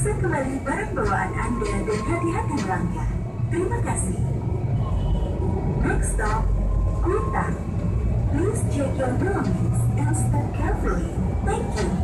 kembali barang bawaan Anda dan hati-hati melangkah. Terima kasih. Next stop, Kuta. Please check your belongings and step carefully. Thank you.